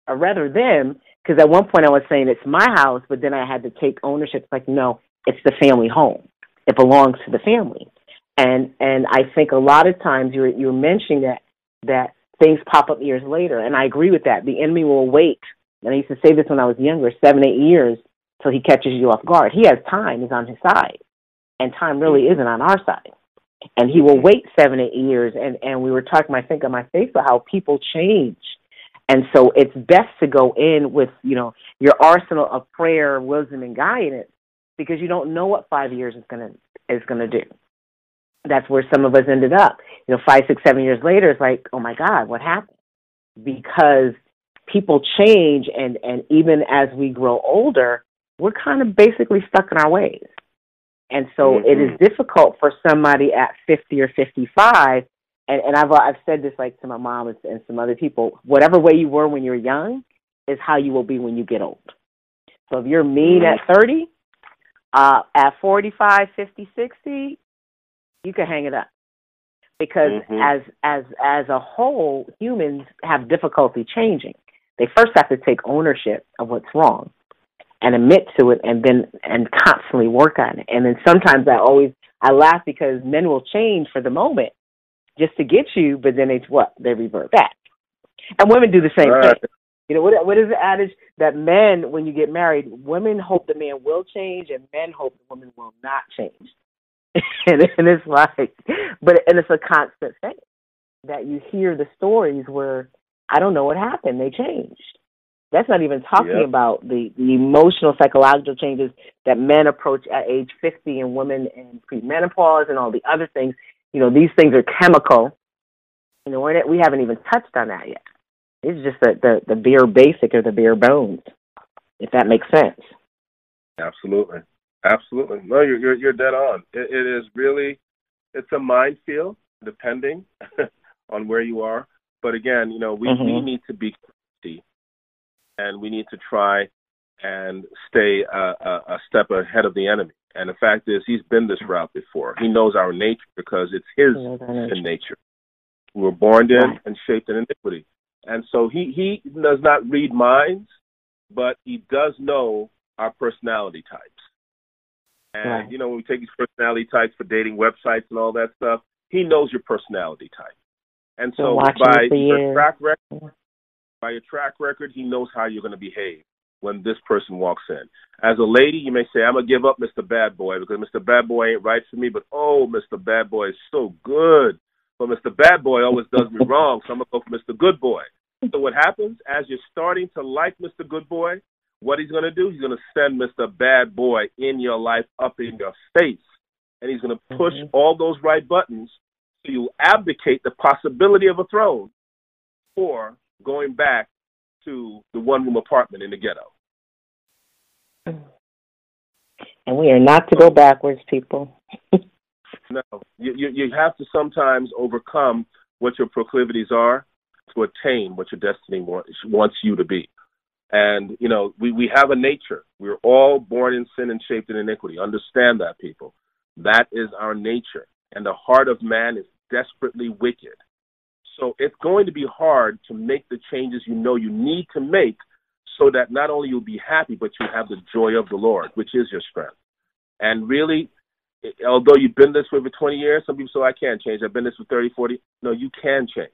or rather them, because at one point I was saying it's my house, but then I had to take ownership. It's like, no, it's the family home. It belongs to the family. And and I think a lot of times you're you're mentioning that that things pop up years later, and I agree with that. The enemy will wait. And I used to say this when I was younger, seven, eight years till he catches you off guard. He has time, he's on his side. And time really mm-hmm. isn't on our side. And he will mm-hmm. wait seven, eight years and, and we were talking I think on my Facebook how people change and so it's best to go in with, you know, your arsenal of prayer, wisdom, and guidance because you don't know what five years is gonna is gonna do. That's where some of us ended up. You know, five, six, seven years later, it's like, oh my God, what happened? Because people change, and and even as we grow older, we're kind of basically stuck in our ways. And so mm-hmm. it is mm-hmm. difficult for somebody at 50 or 55 and and I've I've said this like to my mom and, and some other people. Whatever way you were when you're young is how you will be when you get old. So if you're mean at 30, uh, at 45, 50, 60, you can hang it up because mm-hmm. as as as a whole, humans have difficulty changing. They first have to take ownership of what's wrong and admit to it, and then and constantly work on it. And then sometimes I always I laugh because men will change for the moment, just to get you, but then it's what they revert back. And women do the same right. thing. You know what? What is the adage that men, when you get married, women hope the man will change, and men hope the woman will not change. [laughs] and, and it's like, but and it's a constant thing that you hear the stories where I don't know what happened. They changed. That's not even talking yep. about the, the emotional, psychological changes that men approach at age 50 and women in premenopause and all the other things you know, these things are chemical. You know, we're, we haven't even touched on that yet. It's just the, the, the bare basic or the bare bones, if that makes sense. Absolutely. Absolutely. No, you're, you're, you're dead on. It, it is really, it's a minefield, depending [laughs] on where you are. But again, you know, we, mm-hmm. we need to be and we need to try and stay a, a, a step ahead of the enemy. And the fact is, he's been this route before. He knows our nature because it's his sin nature. We were born in and shaped in iniquity. And so he, he does not read minds, but he does know our personality types. And, right. you know, when we take these personality types for dating websites and all that stuff, he knows your personality type. And so by your track record, by your track record, he knows how you're going to behave when this person walks in. As a lady, you may say, I'm going to give up Mr. Bad Boy because Mr. Bad Boy ain't right for me, but oh, Mr. Bad Boy is so good. But Mr. Bad Boy always does me wrong, so I'm going to go for Mr. Good Boy. So what happens as you're starting to like Mr. Good Boy, what he's going to do, he's going to send Mr. Bad Boy in your life up in your face. And he's going to push mm-hmm. all those right buttons so you abdicate the possibility of a throne for going back to the one room apartment in the ghetto. And we are not to go oh. backwards, people. no, you, you you have to sometimes overcome what your proclivities are to attain what your destiny wants you to be. And you know, we we have a nature. We're all born in sin and shaped in iniquity. Understand that, people. That is our nature, and the heart of man is desperately wicked. So it's going to be hard to make the changes you know you need to make so that not only you'll be happy, but you have the joy of the Lord, which is your strength. And really, although you've been this way for 20 years, some people say, I can't change. I've been this for 30, 40. No, you can change.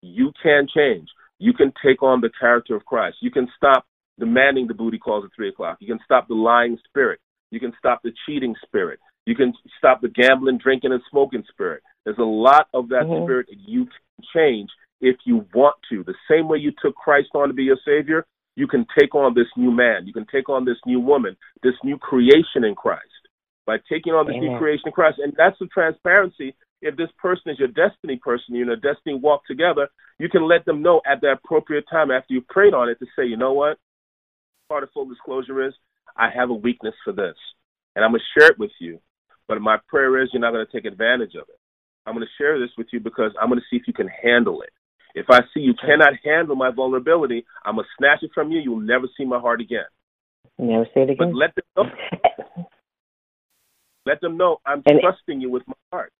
You can change. You can take on the character of Christ. You can stop demanding the booty calls at 3 o'clock. You can stop the lying spirit. You can stop the cheating spirit. You can stop the gambling, drinking, and smoking spirit. There's a lot of that mm-hmm. spirit that you can change if you want to. The same way you took Christ on to be your Savior, you can take on this new man. You can take on this new woman, this new creation in Christ. By taking on this Amen. new creation in Christ. And that's the transparency. If this person is your destiny person, you know, destiny walk together, you can let them know at the appropriate time after you've prayed on it to say, you know what? Part of full disclosure is I have a weakness for this. And I'm going to share it with you. But my prayer is you're not going to take advantage of it. I'm going to share this with you because I'm going to see if you can handle it. If I see you cannot handle my vulnerability, I'm going to snatch it from you. You'll never see my heart again. Never say it again. But let them know. [laughs] let them know I'm and trusting you with my heart.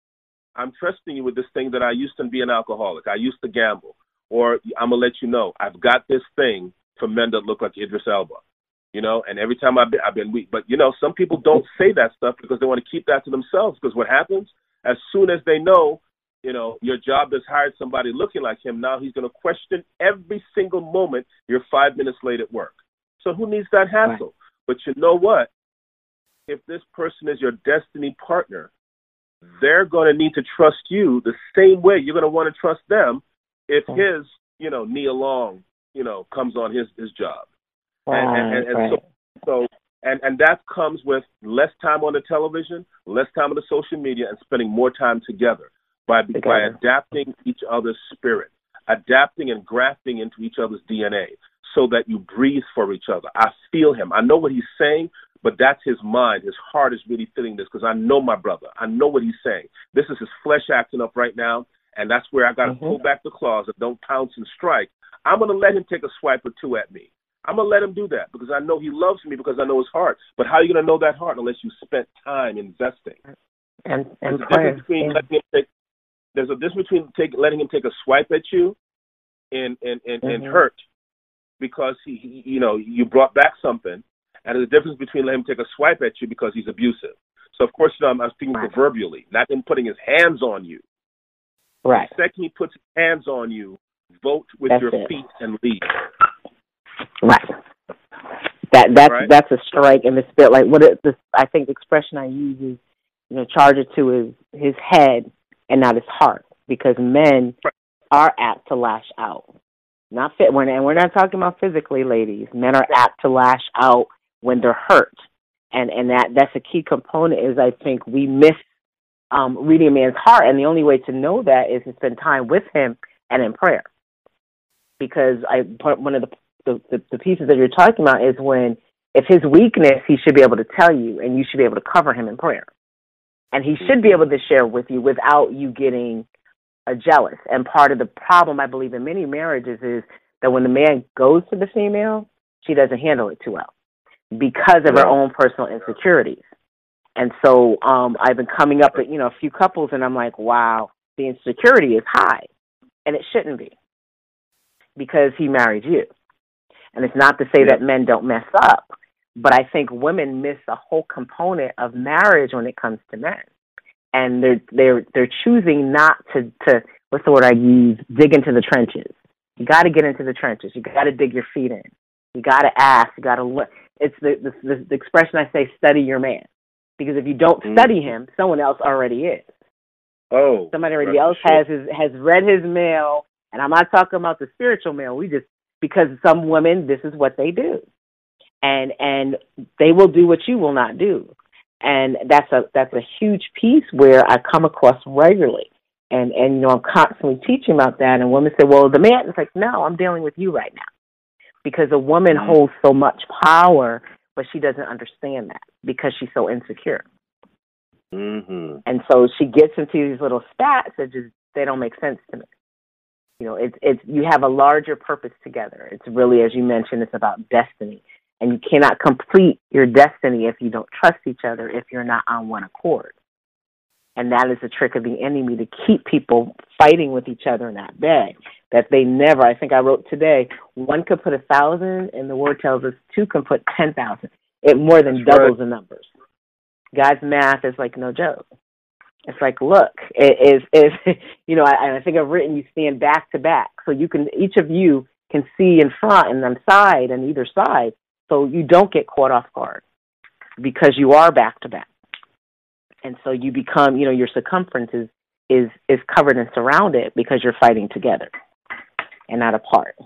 I'm trusting you with this thing that I used to be an alcoholic. I used to gamble. or I'm gonna let you know I've got this thing for men that look like Idris Elba. You know, and every time I've been, I've been weak. But you know, some people don't say that stuff because they want to keep that to themselves. Because what happens as soon as they know, you know, your job has hired somebody looking like him, now he's going to question every single moment you're five minutes late at work. So who needs that hassle? Right. But you know what? If this person is your destiny partner, they're going to need to trust you the same way you're going to want to trust them if his, you know, Nia Long, you know, comes on his his job. Right, and, and, and right. so, so and and that comes with less time on the television, less time on the social media, and spending more time together by together. by adapting each other's spirit, adapting and grafting into each other's DNA, so that you breathe for each other. I feel him. I know what he's saying, but that's his mind. His heart is really feeling this because I know my brother. I know what he's saying. This is his flesh acting up right now, and that's where I got to mm-hmm. pull back the claws and don't pounce and strike. I'm going to let him take a swipe or two at me. I'm gonna let him do that because I know he loves me because I know his heart. But how are you gonna know that heart unless you spent time investing? And and there's a difference between letting him take. There's a difference between take, letting him take a swipe at you, and and and, mm-hmm. and hurt because he, you know, you brought back something, and there's a difference between letting him take a swipe at you because he's abusive. So of course, you know, I'm, I'm speaking right. proverbially, not him putting his hands on you. Right. The second he puts his hands on you, vote with That's your it. feet and leave. Right. That that's right. that's a strike in the spirit. Like what it, this, I think the expression I use is, you know, charge it to his his head and not his heart, because men are apt to lash out. Not fit when, and we're not talking about physically, ladies. Men are apt to lash out when they're hurt, and and that that's a key component. Is I think we miss um, reading a man's heart, and the only way to know that is to spend time with him and in prayer. Because I one of the the, the, the pieces that you're talking about is when if his weakness, he should be able to tell you, and you should be able to cover him in prayer, and he should be able to share with you without you getting a jealous. And part of the problem, I believe, in many marriages is that when the man goes to the female, she doesn't handle it too well because of her own personal insecurities. And so um, I've been coming up with you know a few couples, and I'm like, wow, the insecurity is high, and it shouldn't be because he married you. And it's not to say yeah. that men don't mess up, but I think women miss a whole component of marriage when it comes to men. And they're they're they're choosing not to to what's the word I use, dig into the trenches. You got to get into the trenches. You got to dig your feet in. You got to ask. You got to look. It's the, the the, expression I say: study your man, because if you don't mm. study him, someone else already is. Oh, somebody already else has his has read his mail, and I'm not talking about the spiritual mail. We just because some women this is what they do and and they will do what you will not do. And that's a that's a huge piece where i come across regularly. And and you know i'm constantly teaching about that. And women say well the man is like no i'm dealing with you right now. Because a woman mm-hmm. holds so much power but she doesn't understand that because she's so insecure. Mm-hmm. and so she gets into these little spats that just they don't make sense to me. You know it's it's you have a larger purpose together. It's really as you mentioned it's about destiny and you cannot complete your destiny if you don't trust each other if you're not on one accord. And that is the trick of the enemy to keep people fighting with each other in that bed that they never i think i wrote today one could put a thousand and the word tells us two can put ten thousand. It more than That's doubles right. the numbers. God's math is like no joke. It's like, look, it is, if [laughs] you know, I, I think I've written you stand back to back, so you can each of you can see in front and then side and either side, so you don't get caught off guard because you are back to back, and so you become, you know, your circumference is is is covered and surrounded because you're fighting together and not apart.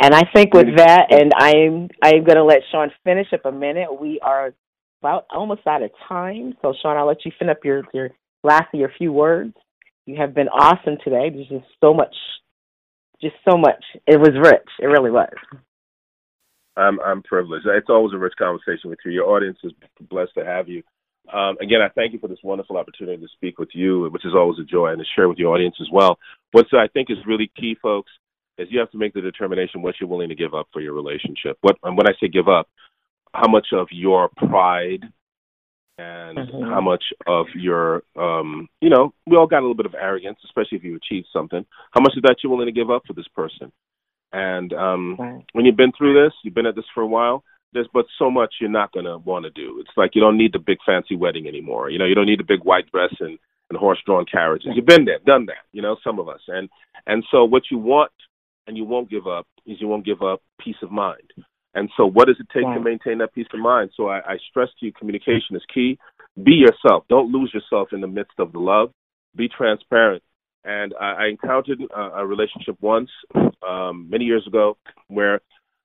And I think with that, and I'm I'm going to let Sean finish up a minute. We are about almost out of time. So, Sean, I'll let you finish up your, your last of your few words. You have been awesome today. There's just so much, just so much. It was rich. It really was. I'm I'm privileged. It's always a rich conversation with you. Your audience is blessed to have you. Um, again, I thank you for this wonderful opportunity to speak with you, which is always a joy, and to share with your audience as well. What I think is really key, folks, is you have to make the determination what you're willing to give up for your relationship. What and when I say give up, how much of your pride and Mhm. how much of your um you know we all got a little bit of arrogance especially if you achieve something how much of that you're willing to give up for this person and um Right. when you've been through this you've been at this for a while there's but so much you're not going to want to do it's like you don't need the big fancy wedding anymore you know you don't need the big white dress and and horse drawn carriages you've been there done that you know some of us and and so what you want and you won't give up is you won't give up peace of mind and so, what does it take to maintain that peace of mind? So, I, I stress to you communication is key. Be yourself. Don't lose yourself in the midst of the love. Be transparent. And I, I encountered a, a relationship once, um, many years ago, where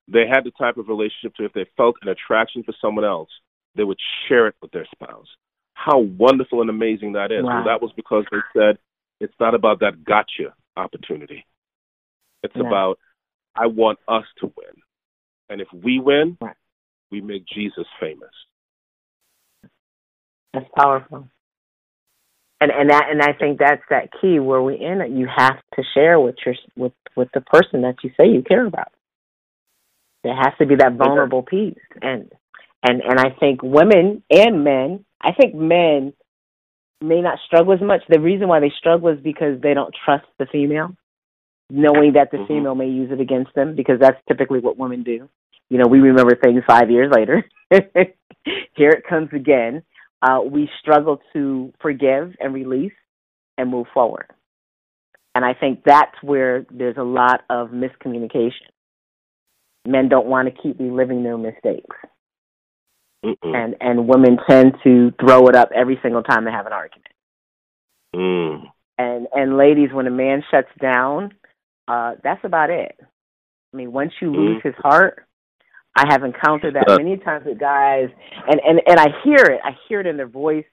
they had the type of relationship to if they felt an attraction for someone else, they would share it with their spouse. How wonderful and amazing that is. Wow. Well, that was because they said it's not about that gotcha opportunity. It's Yeah. about I want us to win. And if we win, Right. we make Jesus famous. That's powerful. And and that and I think that's that key where we in it. You have to share with your with with the person that you say you care about. There has to be that vulnerable piece, and and and I think women and men. I think men may not struggle as much. The reason why they struggle is because they don't trust the female, knowing that the Mhm. female may use it against them. Because that's typically what women do. You know, we remember things five years later. [laughs] Here it comes again uh, we struggle to forgive and release and move forward. And I think that's where there's a lot of miscommunication. Men don't want to keep reliving their mistakes, Mm-mm. and and women tend to throw it up every single time they have an argument. Mm. And and ladies, when a man shuts down, uh, that's about it. I mean, once you lose his heart, I have encountered that many times with guys, and and and I hear it. I hear it in their voice,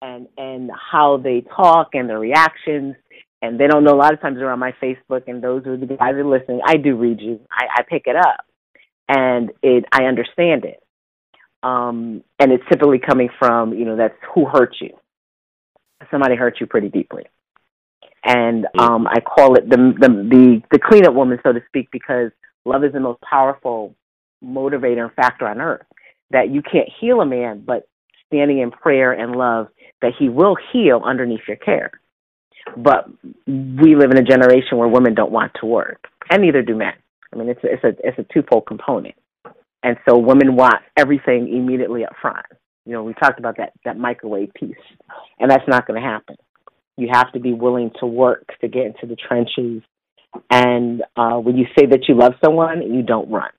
and and how they talk and their reactions. And they don't know. A lot of times they're on my Facebook, and those are the guys that are listening. I do read you. I, I pick it up, and it. I understand it. Um, and it's typically coming from you know that's who hurt you. Somebody hurt you pretty deeply and um, I call it the, the the the cleanup woman, so to speak, because love is the most powerful motivator and factor on earth. That you can't heal a man, but standing in prayer and love, that he will heal underneath your care. But we live in a generation where women don't want to work, and neither do men. I mean, it's a, it's a it's a twofold component, and so women want everything immediately up front. You know, we talked about that that microwave piece, and that's not going to happen you have to be willing to work to get into the trenches. And uh, when you say that you love someone, you don't run.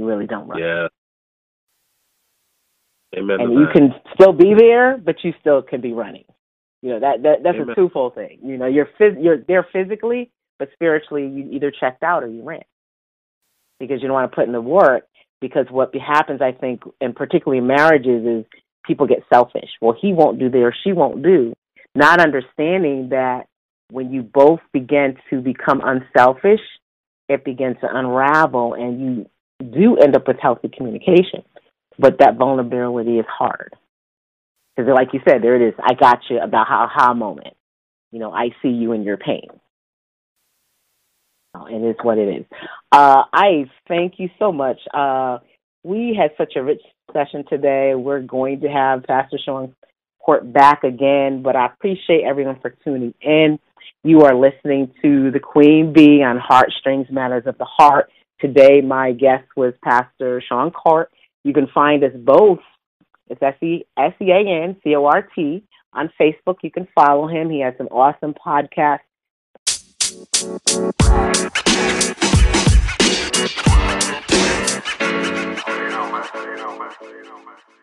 You really don't run. Yeah. Amen. and you that. can still be there, but you still can be running. You know that, that that's Amen. a twofold thing. You know, you're phys- you're there physically, but spiritually, you either checked out or you ran because you don't want to put in the work. Because what happens, I think, and particularly in marriages, is people get selfish. Well, he won't do there, she won't do. Not understanding that when you both begin to become unselfish, it begins to unravel, and you do end up with healthy communication. But that vulnerability is hard because, like you said, there it is. I got you about how ha moment. You know, I see you in your pain. Oh, It is what it is. Uh, I thank you so much. Uh, we had such a rich session today. We're going to have Pastor Sean Cort back again, but I appreciate everyone for tuning in. You are listening to the Queen Bee on Heartstrings Matters of the Heart. Today, my guest was Pastor Sean Cort. You can find us both. It's S E S E A N C O R T on Facebook. You can follow him. He has an awesome podcast. You know, man. You know, man. You know, man.